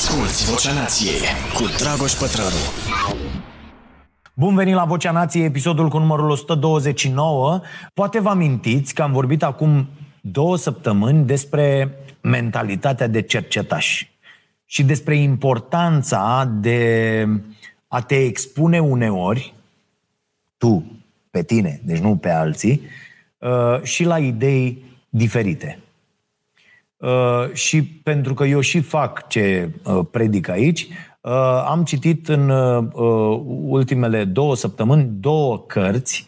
Asculți Vocea Nației cu Dragoș Pătrălu. Bun venit la Vocea Nației, episodul cu numărul 129. Poate vă amintiți că am vorbit acum două săptămâni despre mentalitatea de cercetaș și despre importanța de a te expune uneori, tu, pe tine, deci nu pe alții, uh, și la idei diferite. Uh, și pentru că eu și fac ce uh, predic aici, uh, am citit în ultimele două săptămâni două cărți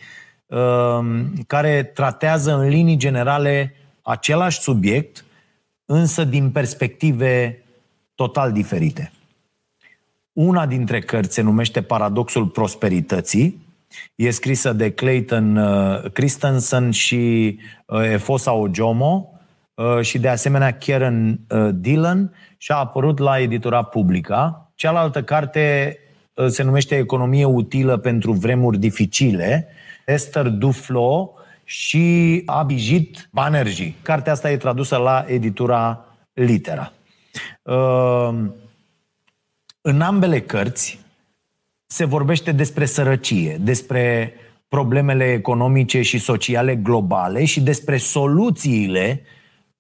care tratează în linii generale același subiect, însă din perspective total diferite. Una dintre cărți se numește Paradoxul Prosperității, e scrisă de Clayton Christensen și Efosa Ojomo, Uh, și de asemenea Karen uh, Dillon și a apărut la editura Publica. Cealaltă carte uh, se numește Economie utilă pentru vremuri dificile, Esther Duflo și Abhijit Banerjee. Cartea asta e tradusă la editura Litera. În ambele cărți se vorbește despre sărăcie, despre problemele economice și sociale globale și despre soluțiile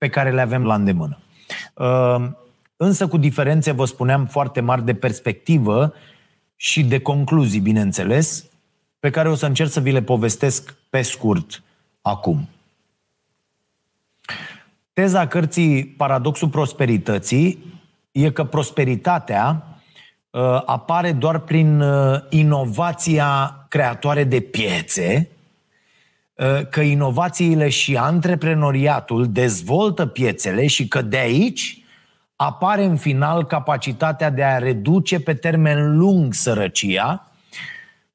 pe care le avem la îndemână. Ehm, însă cu diferențe, vă spuneam, foarte mari de perspectivă și de concluzii, bineînțeles, pe care o să încerc să vi le povestesc pe scurt acum. Teza cărții Paradoxul Prosperității e că prosperitatea uh, apare doar prin uh, inovația creatoare de piețe Uh, că inovațiile și antreprenoriatul dezvoltă piețele și că de aici apare în final capacitatea de a reduce pe termen lung sărăcia,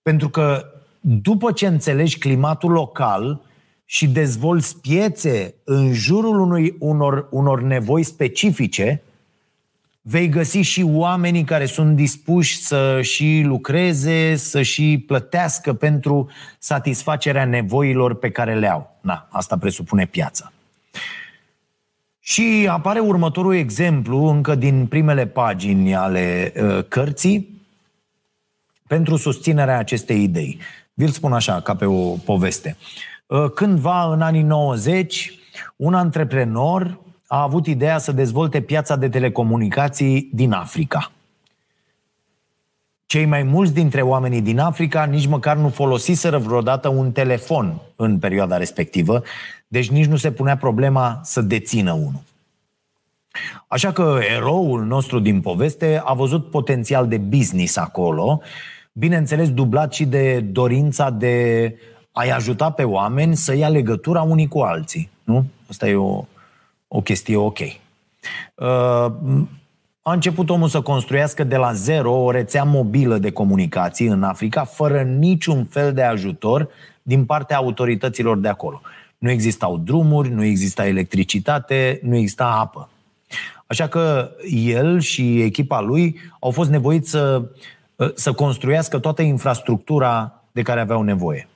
pentru că după ce înțelegi climatul local și dezvolți piețe în jurul unui, unor, unor nevoi specifice, vei găsi și oamenii care sunt dispuși să și lucreze, să și plătească pentru satisfacerea nevoilor pe care le au. Na, asta presupune piața. Și apare următorul exemplu, încă din primele pagini ale uh, cărții, pentru susținerea acestei idei. Vi-l spun așa, ca pe o poveste. Uh, cândva, în anii 90, un antreprenor a avut ideea să dezvolte piața de telecomunicații din Africa. Cei mai mulți dintre oamenii din Africa nici măcar nu folosiseră vreodată un telefon în perioada respectivă, deci nici nu se punea problema să dețină unul. Așa că eroul nostru din poveste a văzut potențial de business acolo, bineînțeles dublat și de dorința de a-i ajuta pe oameni să ia legătura unii cu alții. Nu? Asta e o, o chestie ok. Uh, a început omul să construiască de la zero o rețea mobilă de comunicații în Africa, fără niciun fel de ajutor din partea autorităților de acolo. Nu existau drumuri, nu exista electricitate, nu exista apă. Așa că el și echipa lui au fost nevoiți să, să construiască toată infrastructura de care aveau nevoie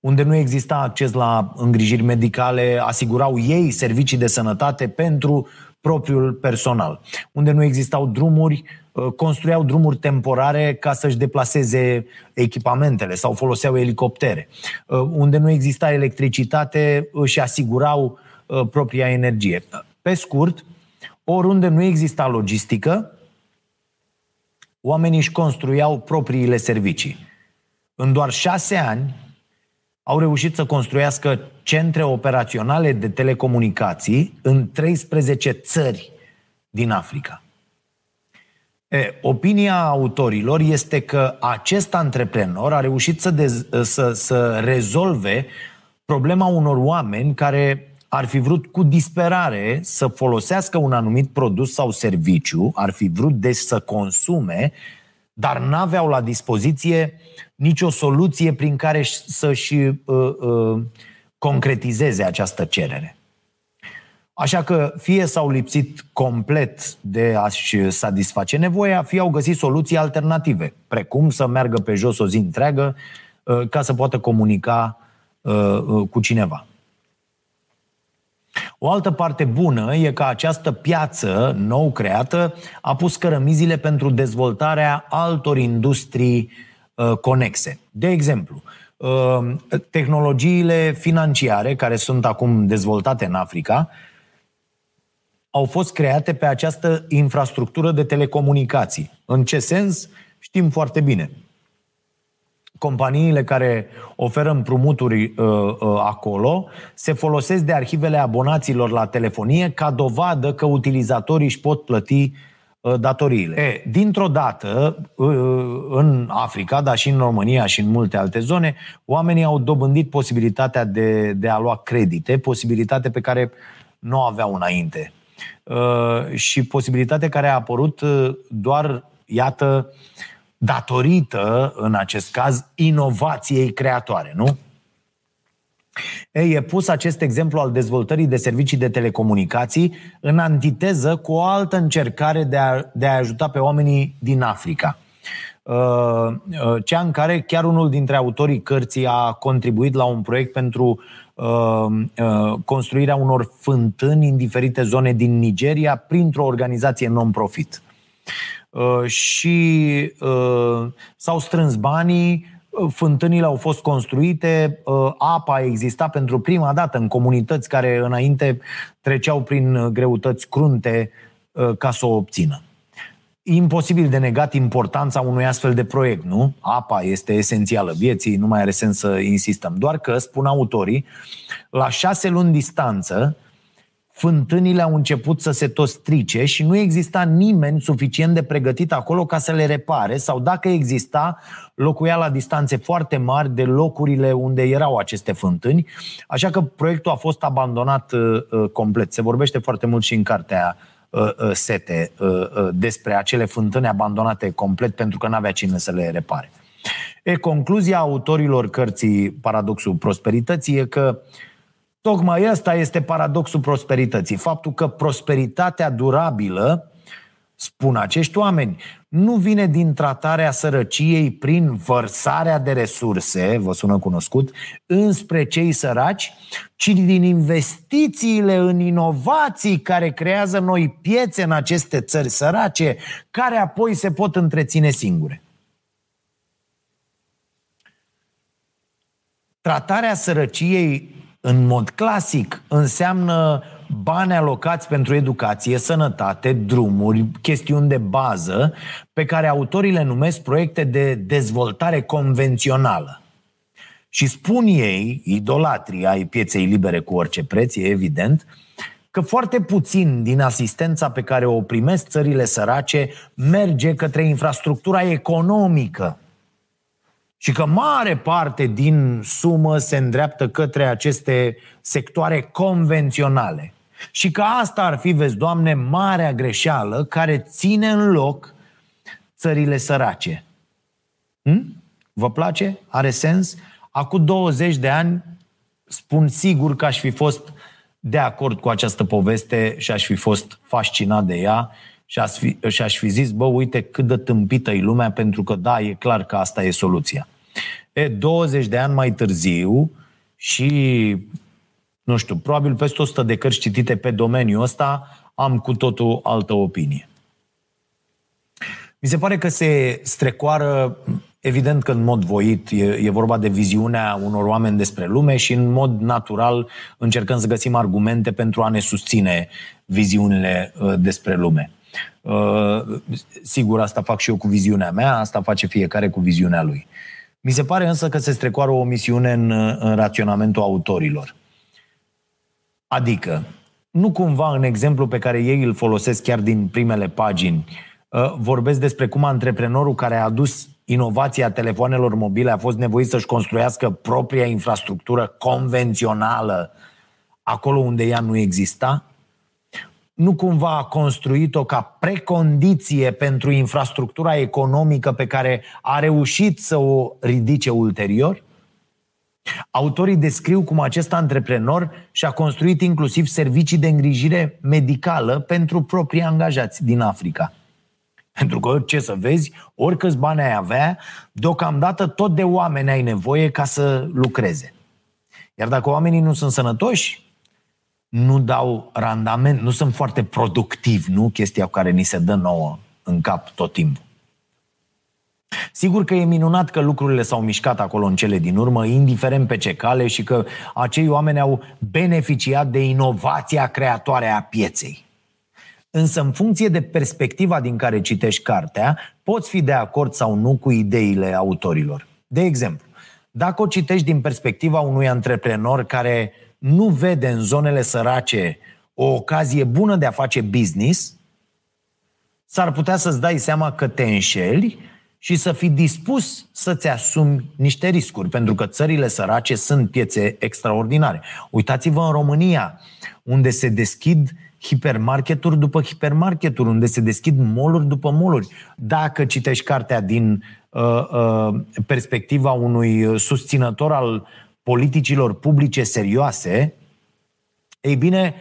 unde nu exista acces la îngrijiri medicale, asigurau ei servicii de sănătate pentru propriul personal. Unde nu existau drumuri, uh, construiau drumuri temporare ca să-și deplaseze echipamentele sau foloseau elicoptere. Uh, unde nu exista electricitate, își asigurau uh, propria energie. Pe scurt, oriunde nu exista logistică, oamenii își construiau propriile servicii. În doar șase ani, au reușit să construiască centre operaționale de telecomunicații în 13 țări din Africa. E, opinia autorilor este că acest antreprenor a reușit să, dez, să, să rezolve problema unor oameni care ar fi vrut cu disperare să folosească un anumit produs sau serviciu, ar fi vrut deci să consume, dar n-aveau la dispoziție nicio soluție prin care să-și uh, uh, concretizeze această cerere. Așa că fie s-au lipsit complet de a-și satisface nevoia, fie au găsit soluții alternative, precum să meargă pe jos o zi întreagă uh, ca să poată comunica uh, uh, cu cineva. O altă parte bună e că această piață nou creată a pus cărămizile pentru dezvoltarea altor industrii uh, conexe. De exemplu, uh, tehnologiile financiare care sunt acum dezvoltate în Africa au fost create pe această infrastructură de telecomunicații. În ce sens? Știm foarte bine companiile care oferă împrumuturi uh, uh, acolo se folosesc de arhivele abonaților la telefonie ca dovadă că utilizatorii își pot plăti uh, datoriile. E, dintr-o dată, uh, în Africa, dar și în România și în multe alte zone, oamenii au dobândit posibilitatea de, de a lua credite, posibilitate pe care nu o aveau înainte. Uh, și posibilitate care a apărut uh, doar, iată, datorită, în acest caz, inovației creatoare, nu? Ei, e pus acest exemplu al dezvoltării de servicii de telecomunicații în antiteză cu o altă încercare de a, de a ajuta pe oamenii din Africa. Uh, uh, cea în care chiar unul dintre autorii cărții a contribuit la un proiect pentru uh, construirea unor fântâni în diferite zone din Nigeria printr-o organizație non-profit. Uh, și uh, s-au strâns banii, uh, fântânile au fost construite, apa exista pentru prima dată în comunități care înainte treceau prin greutăți crunte ca să o obțină. Imposibil de negat importanța unui astfel de proiect, nu? Apa este esențială vieții, nu mai are sens să insistăm. Doar că, spun autorii, la șase luni distanță, fântânile au început să se tot strice și nu exista nimeni suficient de pregătit acolo ca să le repare sau dacă exista, locuia la distanțe foarte mari de locurile unde erau aceste fântâni, așa că proiectul a fost abandonat uh, uh complet. Se vorbește foarte mult și în cartea uh, uh, Sete uh, uh, despre acele fântâni abandonate complet pentru că n-avea cine să le repare. E, concluzia autorilor cărții Paradoxul Prosperității e că uh, Tocmai ăsta este paradoxul prosperității. Faptul că prosperitatea durabilă, spun acești oameni, nu vine din tratarea sărăciei prin vărsarea de resurse, vă sună cunoscut, înspre cei săraci, ci din investițiile în inovații care creează noi piețe în aceste țări sărace, care apoi se pot întreține singure. Tratarea sărăciei în mod clasic înseamnă bani alocați pentru educație, sănătate, drumuri, chestiuni de bază, pe care autorii le numesc proiecte de dezvoltare convențională. Și spun ei, idolatrii ai pieței libere cu orice preț, e evident, că foarte puțin din asistența pe care o primesc țările sărace merge către infrastructura economică și că mare parte din sumă se îndreaptă către aceste sectoare convenționale. Și că asta ar fi, vezi, Doamne, marea greșeală care ține în loc țările sărace. Hm? Vă place? Are sens? Acum 20 de ani spun sigur că aș fi fost de acord cu această poveste și aș fi fost fascinat de ea și aș fi, și aș fi zis, bă, uite cât de tâmpită e lumea, pentru că da, e clar că asta e soluția. E, 20 de ani mai târziu și, nu știu, probabil peste 100 de cărți citite pe domeniul ăsta, am cu totul altă opinie. Mi se pare că se strecoară, evident că în mod voit, e, e vorba de viziunea unor oameni despre lume și în mod natural încercăm să găsim argumente pentru a ne susține viziunile uh, despre lume. Uh, sigur, asta fac și eu cu viziunea mea, asta face fiecare cu viziunea lui. Mi se pare însă că se strecoară o misiune în, în raționamentul autorilor. Adică, nu cumva în exemplu pe care ei îl folosesc chiar din primele pagini, uh, vorbesc despre cum antreprenorul care a adus inovația telefoanelor mobile a fost nevoit să-și construiască propria infrastructură convențională acolo unde ea nu exista? Nu cumva a construit-o ca precondiție pentru infrastructura economică pe care a reușit să o ridice ulterior? Autorii descriu cum acest antreprenor și-a construit inclusiv servicii de îngrijire medicală pentru proprii angajați din Africa. Pentru că, ce să vezi, oricâți bani ai avea, deocamdată tot de oameni ai nevoie ca să lucreze. Iar dacă oamenii nu sunt sănătoși, nu dau randament, nu sunt foarte productivi, nu chestia cu care ni se dă nouă în cap tot timpul. Sigur că e minunat că lucrurile s-au mișcat acolo în cele din urmă, indiferent pe ce cale și că acei oameni au beneficiat de inovația creatoare a pieței. Însă, în funcție de perspectiva din care citești cartea, poți fi de acord sau nu cu ideile autorilor. De exemplu, dacă o citești din perspectiva unui antreprenor care nu vede în zonele sărace o ocazie bună de a face business, s-ar putea să-ți dai seama că te înșeli și să fii dispus să-ți asumi niște riscuri, pentru că țările sărace sunt piețe extraordinare. Uitați-vă în România, unde se deschid hipermarketuri după hipermarketuri, unde se deschid moluri după moluri. Dacă citești cartea din uh, uh, perspectiva unui susținător al politicilor publice serioase, ei bine,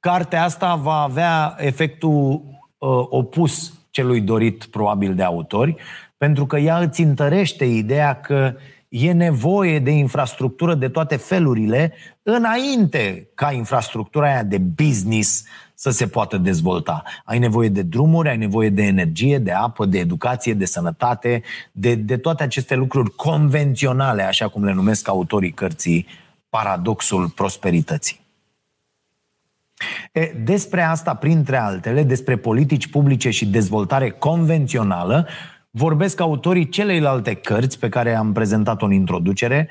cartea asta va avea efectul uh, opus celui dorit probabil de autori, pentru că ea îți întărește ideea că e nevoie de infrastructură de toate felurile înainte ca infrastructura aia de business să se poată dezvolta. Ai nevoie de drumuri, ai nevoie de energie, de apă, de educație, de sănătate, de, de toate aceste lucruri convenționale, așa cum le numesc autorii cărții, paradoxul prosperității. E, despre asta, printre altele, despre politici publice și dezvoltare convențională, vorbesc autorii celeilalte cărți pe care am prezentat-o în introducere,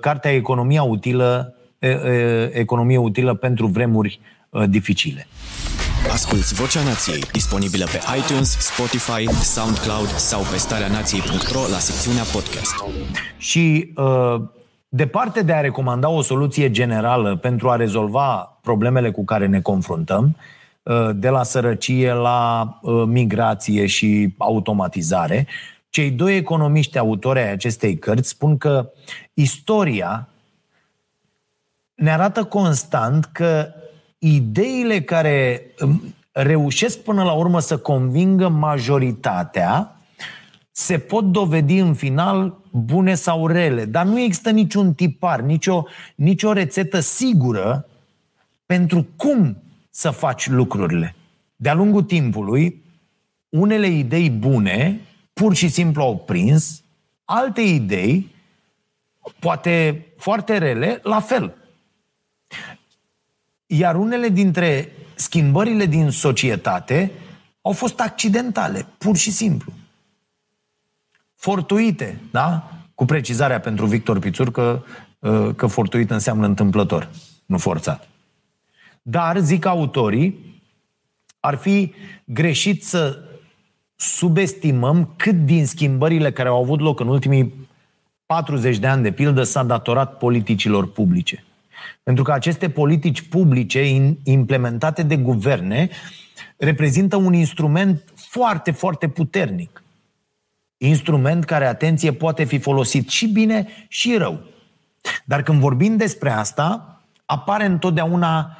cartea Economia utilă, Economie utilă pentru vremuri dificile. Asculți Vocea Nației, disponibilă pe iTunes, Spotify, SoundCloud sau pe starea nației.ro la secțiunea podcast. Și uh, departe de a recomanda o soluție generală pentru a rezolva problemele cu care ne confruntăm, uh, de la sărăcie la uh, migrație și automatizare, cei doi economiști autori ai acestei cărți spun că istoria ne arată constant că ideile care um, reușesc până la urmă să convingă majoritatea se pot dovedi în final bune sau rele, dar nu există niciun tipar, nicio, nicio rețetă sigură pentru cum să faci lucrurile. De-a lungul timpului, unele idei bune pur și simplu au prins, alte idei, poate foarte rele, la fel. Iar unele dintre schimbările din societate au fost accidentale, pur și simplu. Fortuite, da? Cu precizarea pentru Victor Pițur că, uh, că fortuit înseamnă întâmplător, nu forțat. Dar, zic autorii, ar fi greșit să subestimăm cât din schimbările care au avut loc în ultimii 40 de ani, de pildă, s-a datorat politicilor publice. Pentru că aceste politici publice implementate de guverne reprezintă un instrument foarte, foarte puternic. Instrument care, atenție, poate fi folosit și bine și rău. Dar când vorbim despre asta, apare întotdeauna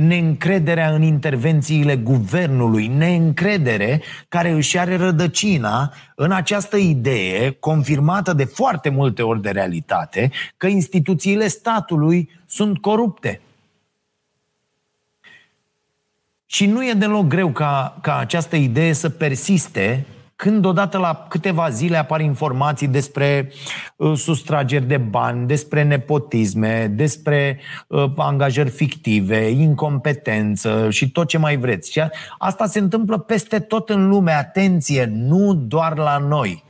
neîncrederea în intervențiile guvernului, neîncredere care își are rădăcina în această idee, confirmată de foarte multe ori de realitate, că instituțiile statului sunt corupte. Și nu e deloc greu ca, ca această idee să persiste când odată la câteva zile apar informații despre uh, sustrageri de bani, despre nepotisme, despre uh, angajări fictive, incompetență și tot ce mai vreți. Și asta se întâmplă peste tot în lume. Atenție, nu doar la noi.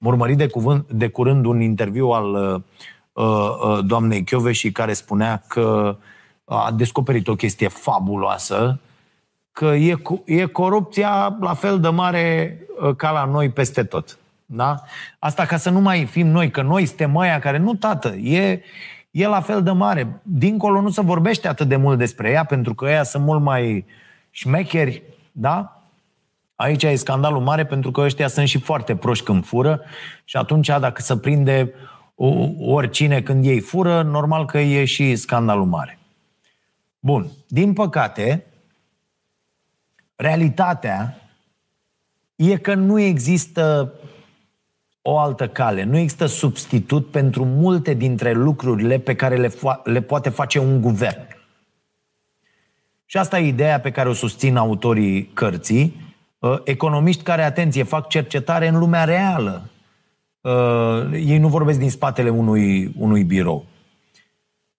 Am urmărit de, cuvânt, de curând un interviu al uh, uh, doamnei și care spunea că a descoperit o chestie fabuloasă, că e, e corupția la fel de mare uh, ca la noi peste tot. Da? Asta ca să nu mai fim noi, că noi suntem aia care... Nu, tată, e, e la fel de mare. Dincolo nu se vorbește atât de mult despre ea, pentru că ea sunt mult mai șmecheri, da? Aici e scandalul mare pentru că ăștia sunt și foarte proști când fură și atunci dacă se prinde oricine când ei fură, normal că e și scandalul mare. Bun. Din păcate, Realitatea e că nu există o altă cale, nu există substitut pentru multe dintre lucrurile pe care le, fo- le poate face un guvern. Și asta e ideea pe care o susțin autorii cărții, uh, economiști care, atenție, fac cercetare în lumea reală. Uh, ei nu vorbesc din spatele unui, unui birou.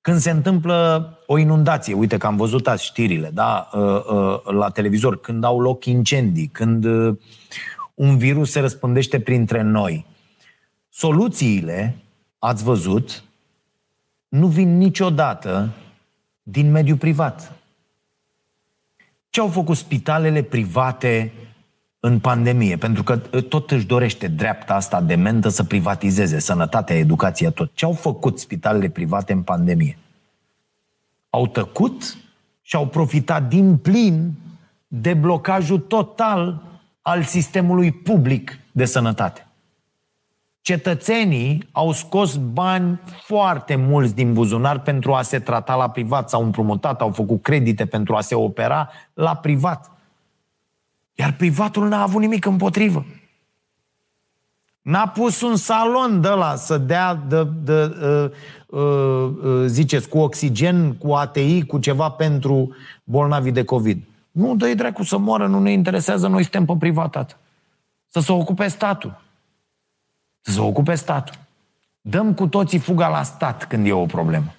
Când se întâmplă o inundație, uite că am văzut azi știrile, da, la televizor, când au loc incendii, când un virus se răspândește printre noi, soluțiile, ați văzut, nu vin niciodată din mediul privat. Ce au făcut spitalele private în pandemie? Pentru că ă, tot își dorește dreapta asta de mentă să privatizeze sănătatea, educația, tot. Ce au făcut spitalele private în pandemie? Au tăcut și au profitat din plin de blocajul total al sistemului public de sănătate cetățenii au scos bani foarte mulți din buzunar pentru a se trata la privat, s-au împrumutat, au făcut credite pentru a se opera la privat. Iar privatul n-a avut nimic împotrivă. N-a pus un salon de la să dea, de, de, uh, uh, uh, ziceți, cu oxigen, cu ATI, cu ceva pentru bolnavii de COVID. Nu, dă-i dracu să moară, nu ne interesează, noi suntem pe privatat. Să se ocupe statul să se ocupe statul. Dăm cu toții fuga la stat când e o problemă.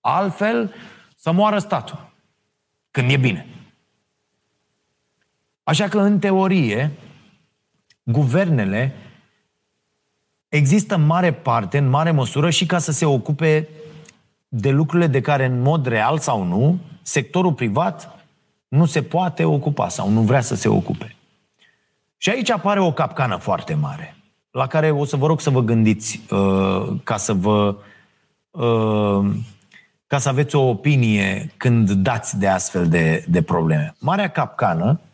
Altfel, să moară statul. Când e bine. Așa că, în teorie, guvernele există în mare parte, în mare măsură, și ca să se ocupe de lucrurile de care, în mod real sau nu, sectorul privat nu se poate ocupa sau nu vrea să se ocupe. Și aici apare o capcană foarte mare la care o să vă rog să vă gândiți uh, ca să vă uh, ca să aveți o opinie când dați de astfel de, de probleme. Marea capcană uh,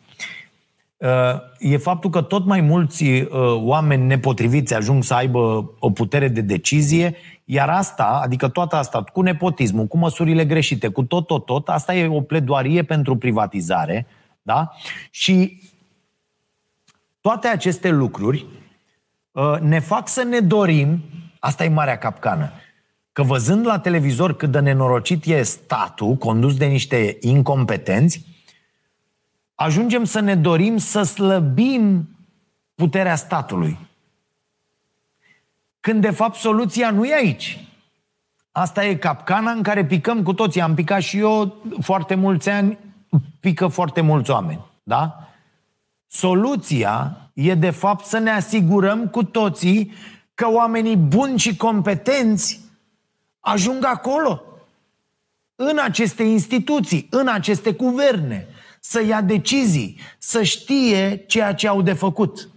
e faptul că tot mai mulți uh, oameni nepotriviți ajung să aibă o putere de decizie, iar asta, adică toată asta, cu nepotismul, cu măsurile greșite, cu tot, tot, tot, asta e o pledoarie pentru privatizare, da? Și toate aceste lucruri Uh, ne fac să ne dorim, asta e marea capcană, că văzând la televizor cât de nenorocit e statul, condus de niște incompetenți, ajungem să ne dorim să slăbim puterea statului. Când de fapt soluția nu e aici. Asta e capcana în care picăm cu toții. Am picat și eu foarte mulți ani, pică foarte mulți oameni. Da? Soluția e de fapt să ne asigurăm cu toții că oamenii buni și competenți ajung acolo, în aceste instituții, în aceste guverne, să ia decizii, să știe ceea ce au de făcut.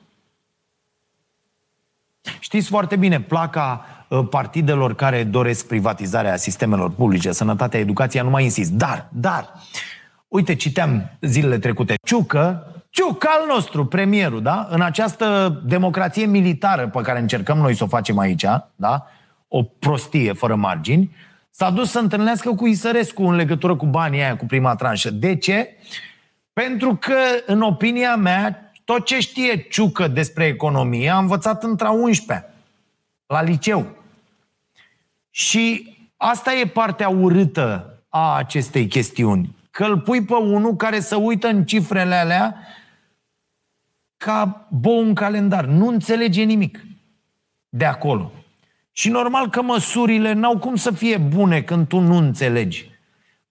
Știți foarte bine, placa ă, partidelor care doresc privatizarea sistemelor publice, sănătatea, educația, nu mai insist. Dar, dar, uite, citeam zilele trecute, Ciucă Ciuc al nostru, premierul, da? În această democrație militară pe care încercăm noi să o facem aici, da? O prostie fără margini, s-a dus să întâlnească cu Isărescu în legătură cu banii aia, cu prima tranșă. De ce? Pentru că, în opinia mea, tot ce știe Ciucă despre economie a învățat între 11 la liceu. Și asta e partea urâtă a acestei chestiuni. Că îl pui pe unul care să uită în cifrele alea ca bou un calendar. Nu înțelege nimic de acolo. Și normal că măsurile n-au cum să fie bune când tu nu înțelegi.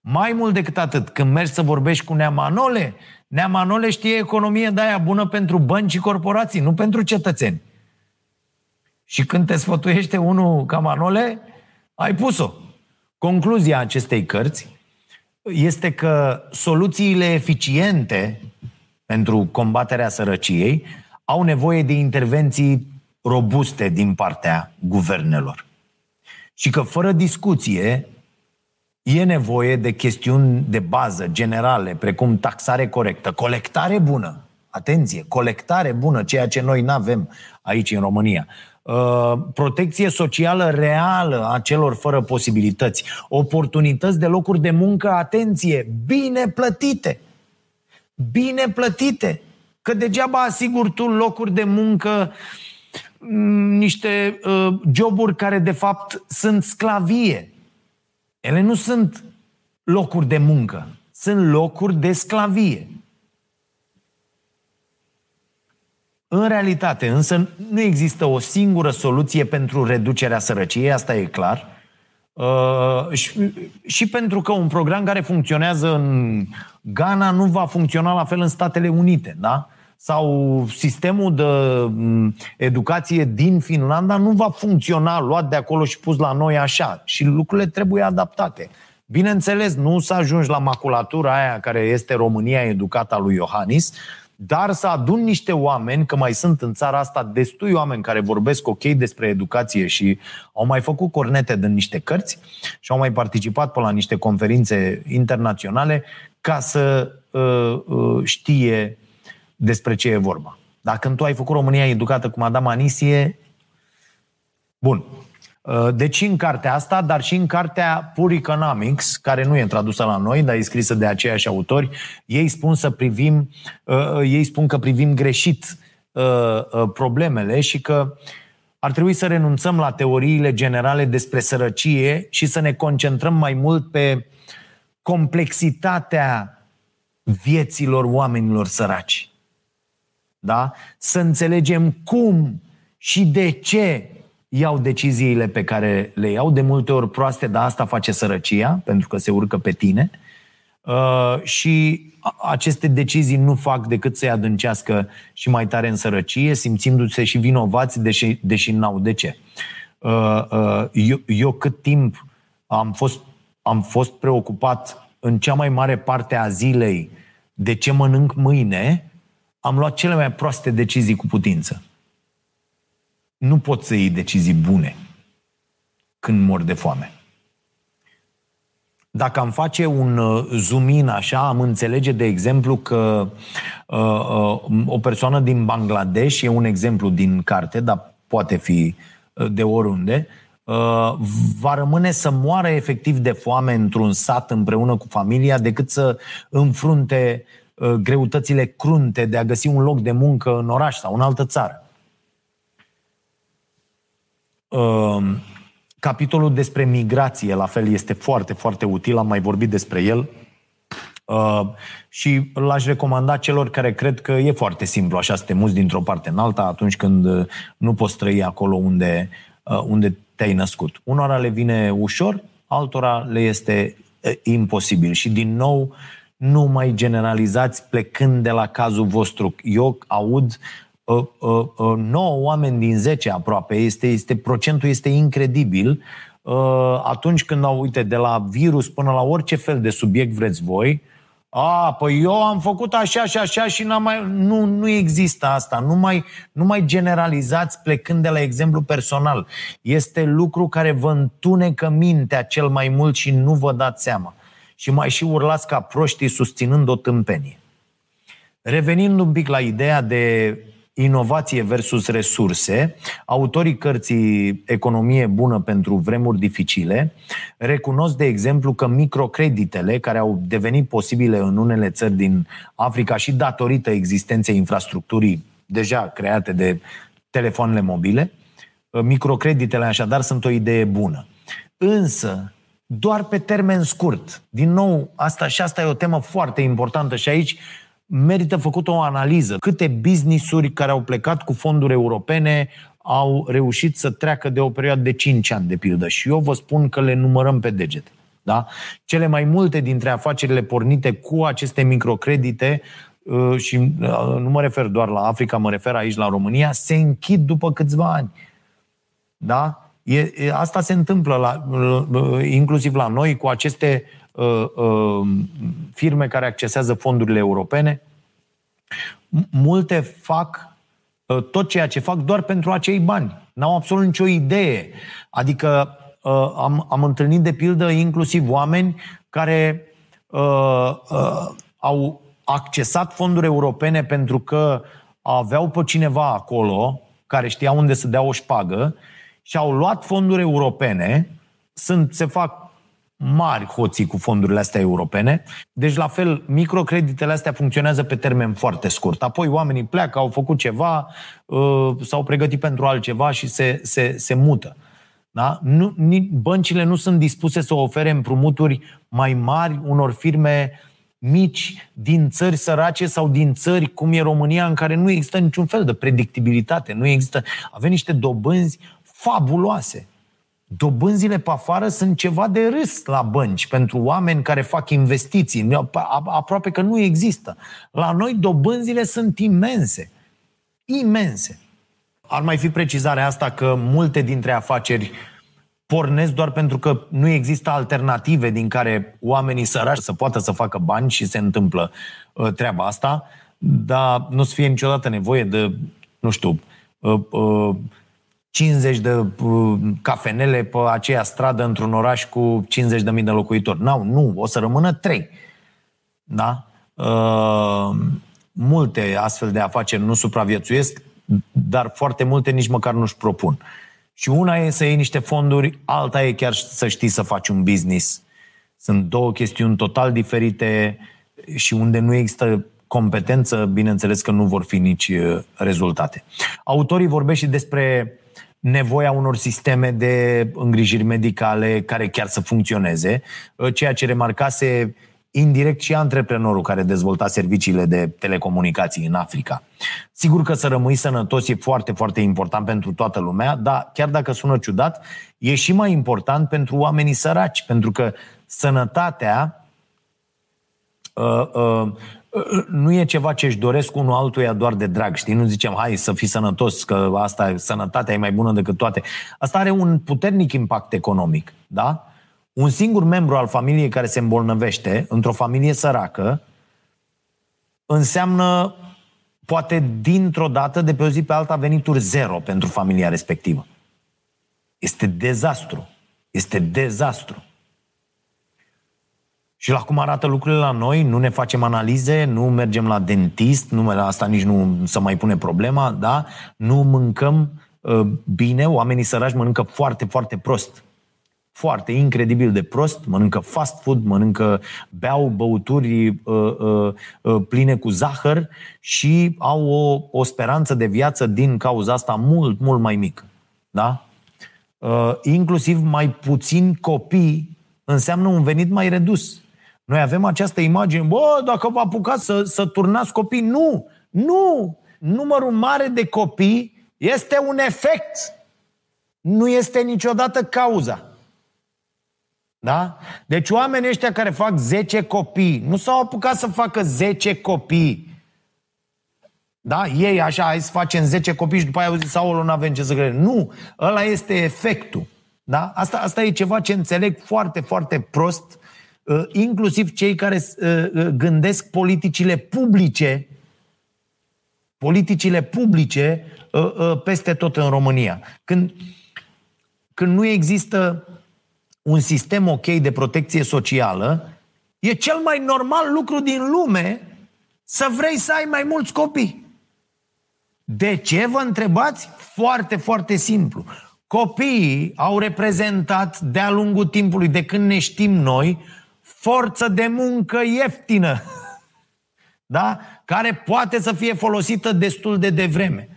Mai mult decât atât, când mergi să vorbești cu Neamanole, Neamanole știe economie de aia bună pentru bănci și corporații, nu pentru cetățeni. Și când te sfătuiește unul ca Manole, ai pus-o. Concluzia acestei cărți este că soluțiile eficiente pentru combaterea sărăciei au nevoie de intervenții robuste din partea guvernelor. Și că fără discuție e nevoie de chestiuni de bază, generale, precum taxare corectă, colectare bună, atenție, colectare bună, ceea ce noi nu avem aici în România, uh, protecție socială reală a celor fără posibilități, oportunități de locuri de muncă, atenție, bine plătite – bine plătite. Că degeaba asigur tu locuri de muncă, mm, niște uh, joburi care de fapt sunt sclavie. Ele nu sunt locuri de muncă. sunt locuri de sclavie. În realitate, însă, nu există o singură soluție pentru reducerea sărăciei, asta e clar. Uh, și, și pentru că un program care funcționează în Ghana nu va funcționa la fel în Statele Unite, da? Sau sistemul de mm, educație din Finlanda nu va funcționa luat de acolo și pus la noi așa. Și lucrurile trebuie adaptate. Bineînțeles, nu să ajungi la maculatura aia care este România educată a lui Iohannis, dar să adun niște oameni, că mai sunt în țara asta destui oameni care vorbesc ok despre educație și au mai făcut cornete din niște cărți și au mai participat pe la niște conferințe internaționale ca să uh, uh, știe despre ce e vorba. Dacă când tu ai făcut România educată cu Madame Anisie, bun, Uh, deci în cartea asta, dar și în cartea Pure Economics, care nu e tradusă la noi, dar e scrisă de aceiași autori, ei spun să privim, uh, uh, ei spun că privim greșit problemele și că ar trebui să renunțăm la teoriile generale despre sărăcie și să ne concentrăm mai mult pe complexitatea vieților oamenilor săraci. Da? Să înțelegem cum și de ce iau deciziile pe care le iau, de multe ori proaste, dar asta face sărăcia, pentru că se urcă pe tine. Uh, și aceste decizii nu fac decât să-i adâncească și mai tare în sărăcie, simțindu-se și vinovați, deși, deși n-au de ce. Uh, uh, eu, eu cât timp am fost, am fost preocupat în cea mai mare parte a zilei de ce mănânc mâine, am luat cele mai proaste decizii cu putință nu poți să iei decizii bune când mor de foame. Dacă am face un uh, zoom in așa, am înțelege, de exemplu, că uh, uh, o persoană din Bangladesh, e un exemplu din carte, dar poate fi uh, de oriunde, uh, va rămâne să moară efectiv de foame într-un sat împreună cu familia decât să înfrunte uh, greutățile crunte de a găsi un loc de muncă în oraș sau în altă țară. Ehm, capitolul despre migrație, la fel, este foarte, foarte util, am mai vorbit despre el. Uh, și l-aș recomanda celor care cred că e foarte simplu așa să te muți dintr-o parte în alta atunci când uh, nu poți trăi acolo unde, uh, unde te-ai născut. Unora le vine ușor, altora le este uh, imposibil. Și din nou, nu mai generalizați plecând de la cazul vostru. Eu aud 9 oameni din 10 aproape, este, este, procentul este incredibil. Atunci când au, uite, de la virus până la orice fel de subiect vreți voi, a, păi eu am făcut așa și așa și n-am mai... Nu, nu există asta. Nu mai, nu mai generalizați plecând de la exemplu personal. Este lucru care vă întunecă mintea cel mai mult și nu vă dați seama. Și mai și urlați ca proștii susținând o tâmpenie. Revenind un pic la ideea de Inovație versus resurse, autorii cărții Economie bună pentru vremuri dificile recunosc, de exemplu, că microcreditele, care au devenit posibile în unele țări din Africa și datorită existenței infrastructurii deja create de telefoanele mobile, microcreditele așadar sunt o idee bună. Însă, doar pe termen scurt. Din nou, asta și asta e o temă foarte importantă și aici merită făcut o analiză. Câte business-uri care au plecat cu fonduri europene au reușit să treacă de o perioadă de 5 ani, de pildă. Și eu vă spun că le numărăm pe deget. Da? Cele mai multe dintre afacerile pornite cu aceste microcredite uh, și uh, nu mă refer doar la Africa, mă refer aici la România, se închid după câțiva ani. Da? E, asta se întâmplă la, uh, inclusiv la noi cu aceste Uh, uh, firme care accesează fondurile europene. Multe fac uh, tot ceea ce fac doar pentru acei bani. N-au absolut nicio idee. Adică am, am întâlnit de pildă inclusiv oameni care uh, uh, au accesat fonduri europene pentru că aveau pe cineva acolo care știa unde să dea o șpagă și au luat fonduri europene, sunt, se fac mari hoții cu fondurile astea europene. Deci, la fel, microcreditele astea funcționează pe termen foarte scurt. Apoi oamenii pleacă, au făcut ceva, uh, s-au pregătit pentru altceva și se, se, se mută. Da? Nu, băncile nu sunt dispuse să ofere împrumuturi mai mari unor firme mici din țări sărace sau din țări cum e România în care nu există niciun fel de predictibilitate, nu există, avem niște dobânzi fabuloase. Dobânzile pe afară sunt ceva de râs la bănci pentru oameni care fac investiții. Aproape că nu există. La noi dobânzile sunt imense. Imense. Ar mai fi precizarea asta că multe dintre afaceri pornesc doar pentru că nu există alternative din care oamenii sărași să poată să facă bani și se întâmplă uh, treaba asta, dar nu să fie niciodată nevoie de, nu știu, uh, uh, 50 de uh, cafenele pe aceea stradă într-un oraș cu 50.000 de locuitori. Nu, nu, o să rămână 3. Da? Uh, multe astfel de afaceri nu supraviețuiesc, dar foarte multe nici măcar nu-și propun. Și una e să iei niște fonduri, alta e chiar să știi să faci un business. Sunt două chestiuni total diferite și unde nu există competență, bineînțeles că nu vor fi nici uh, rezultate. Autorii vorbesc și despre nevoia unor sisteme de îngrijiri medicale care chiar să funcționeze, uh, ceea ce remarcase indirect și antreprenorul care dezvolta serviciile de telecomunicații în Africa. Sigur că să rămâi sănătos e foarte, foarte important pentru toată lumea, dar chiar dacă sună ciudat, e și mai important pentru oamenii săraci, pentru că sănătatea uh, uh, nu e ceva ce își doresc unul altuia doar de drag, știi? Nu zicem, hai să fii sănătos, că asta, sănătatea e mai bună decât toate. Asta are un puternic impact economic, da? Un singur membru al familiei care se îmbolnăvește într-o familie săracă înseamnă poate dintr-o dată, de pe o zi pe alta, venituri zero pentru familia respectivă. Este dezastru. Este dezastru. Și la cum arată lucrurile la noi, nu ne facem analize, nu mergem la dentist, nu la asta nici nu să mai pune problema, da? Nu mâncăm uh, bine, oamenii săraci mănâncă foarte, foarte prost foarte incredibil de prost, mănâncă fast food, mănâncă, beau băuturi uh, uh, uh, pline cu zahăr și au o, o speranță de viață din cauza asta mult, mult mai mică. Da? Uh, inclusiv mai puțini copii înseamnă un venit mai redus. Noi avem această imagine, bă, dacă vă apucați să, să turnați copii, nu, nu, numărul mare de copii este un efect, nu este niciodată cauza. Da? Deci oamenii ăștia care fac 10 copii, nu s-au apucat să facă 10 copii. Da? Ei așa, hai să facem 10 copii și după aia au zis, sau nu avem ce să credem. Nu, ăla este efectul. Da? Asta, asta e ceva ce înțeleg foarte, foarte prost, uh, inclusiv cei care uh, uh, gândesc politicile publice, politicile publice peste tot în România. Când, când nu există un sistem ok de protecție socială, e cel mai normal lucru din lume să vrei să ai mai mulți copii. De ce vă întrebați? Foarte, foarte simplu. Copiii au reprezentat de-a lungul timpului, de când ne știm noi, forță de muncă ieftină, da? care poate să fie folosită destul de devreme.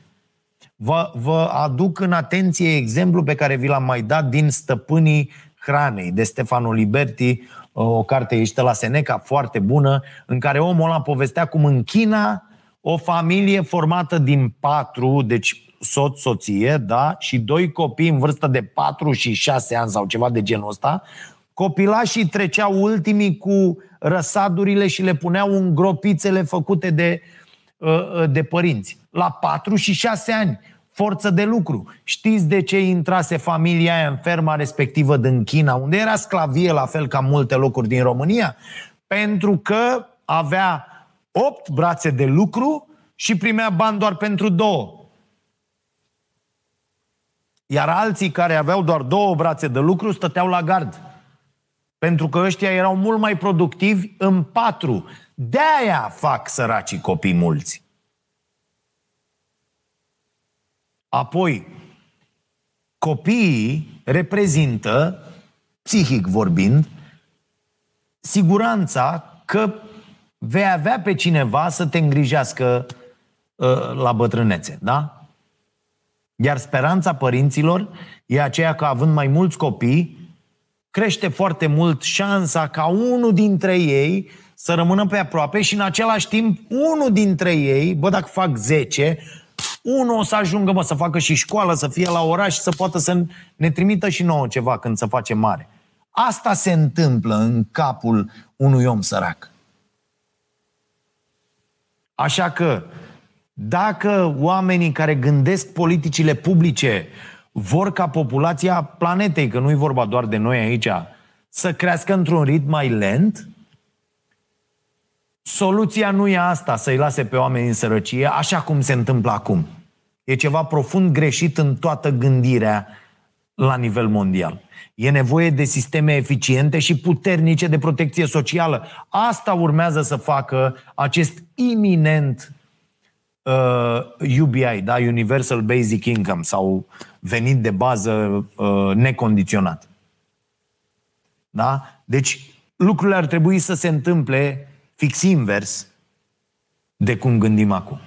Vă, vă aduc în atenție exemplu pe care vi l-am mai dat din stăpânii hranei de Stefano Liberti, o carte ieșită la Seneca, foarte bună, în care omul ăla povestea cum în China o familie formată din patru, deci soț, soție, da, și doi copii în vârstă de 4 și 6 ani sau ceva de genul ăsta, copilașii treceau ultimii cu răsadurile și le puneau în gropițele făcute de, uh, de părinți. La 4 și 6 ani forță de lucru. Știți de ce intrase familia aia în ferma respectivă din China, unde era sclavie la fel ca multe locuri din România? Pentru că avea opt brațe de lucru și primea bani doar pentru două. Iar alții care aveau doar două brațe de lucru stăteau la gard. Pentru că ăștia erau mult mai productivi în patru. De-aia fac săracii copii mulți. Apoi, copiii reprezintă, psihic vorbind, siguranța că vei avea pe cineva să te îngrijească uh, la bătrânețe, da? Iar speranța părinților e aceea că având mai mulți copii, crește foarte mult șansa ca unul dintre ei să rămână pe aproape și în același timp unul dintre ei, bă, dacă fac 10, unul o să ajungă, mă, să facă și școală, să fie la oraș și să poată să ne trimită și nouă ceva când se face mare. Asta se întâmplă în capul unui om sărac. Așa că, dacă oamenii care gândesc politicile publice vor ca populația planetei, că nu e vorba doar de noi aici, să crească într-un ritm mai lent, soluția nu e asta, să-i lase pe oameni în sărăcie, așa cum se întâmplă acum. E ceva profund greșit în toată gândirea la nivel mondial. E nevoie de sisteme eficiente și puternice de protecție socială. Asta urmează să facă acest iminent uh, UBI, da? Universal Basic Income, sau venit de bază uh, necondiționat. Da? Deci lucrurile ar trebui să se întâmple fix invers de cum gândim acum.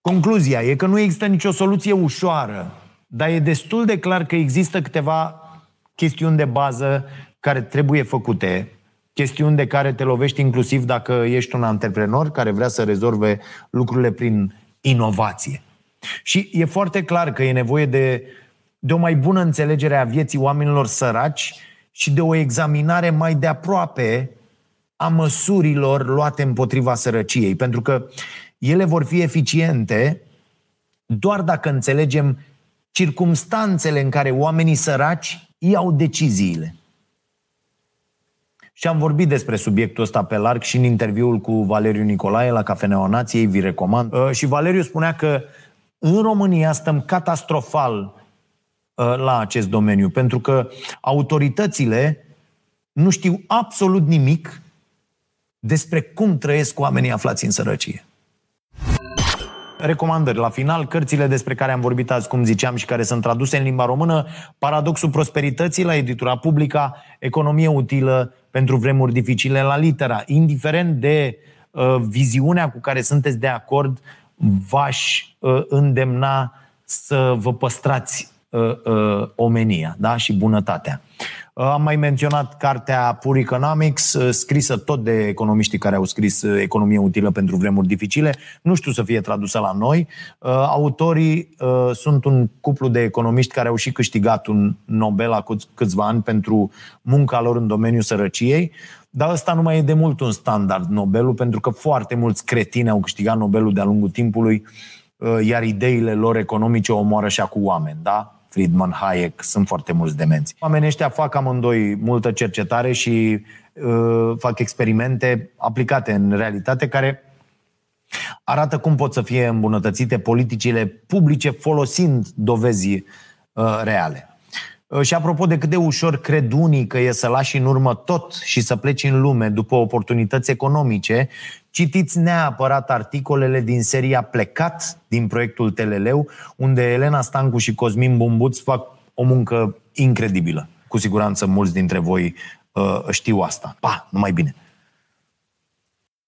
Concluzia e că nu există nicio soluție ușoară, dar e destul de clar că există câteva chestiuni de bază care trebuie făcute, chestiuni de care te lovești inclusiv dacă ești un antreprenor care vrea să rezolve lucrurile prin inovație. Și e foarte clar că e nevoie de, de o mai bună înțelegere a vieții oamenilor săraci și de o examinare mai de aproape a măsurilor luate împotriva sărăciei. Pentru că ele vor fi eficiente doar dacă înțelegem circumstanțele în care oamenii săraci iau deciziile. Și am vorbit despre subiectul ăsta pe larg și în interviul cu Valeriu Nicolae la Cafeneaua Nației, vi recomand. Uh, și Valeriu spunea că în România stăm catastrofal uh, la acest domeniu, pentru că autoritățile nu știu absolut nimic despre cum trăiesc oamenii aflați în sărăcie. Recomandări. La final, cărțile despre care am vorbit azi, cum ziceam, și care sunt traduse în limba română, Paradoxul Prosperității la editura Publica, Economie utilă pentru vremuri dificile la litera. Indiferent de uh, viziunea cu care sunteți de acord, v-aș uh, îndemna să vă păstrați uh, uh, omenia da? și bunătatea. Uh, am mai menționat cartea Pur Economics, uh, scrisă tot de economiștii care au scris uh, Economie utilă pentru vremuri dificile. Nu știu să fie tradusă la noi. Autorii sunt un cuplu de economiști care au și câștigat un Nobel acum câțiva ani pentru munca lor în domeniul sărăciei. Dar ăsta nu mai e de mult un standard Nobelul, pentru că foarte mulți cretini au câștigat Nobelul de-a lungul timpului, iar ideile lor economice omoară și cu oameni, da? Friedman, Hayek, sunt foarte mulți demenți. Oamenii ăștia fac amândoi multă cercetare și uh, fac experimente aplicate în realitate care arată cum pot să fie îmbunătățite politicile publice folosind dovezi uh, reale. Uh, și apropo de cât de ușor cred unii că e să lași în urmă tot și să pleci în lume după oportunități economice, citiți neapărat articolele din seria Plecat din proiectul Teleleu, unde Elena Stancu și Cosmin Bumbuț fac o muncă incredibilă. Cu siguranță mulți dintre voi uh, știu asta. Pa, numai bine!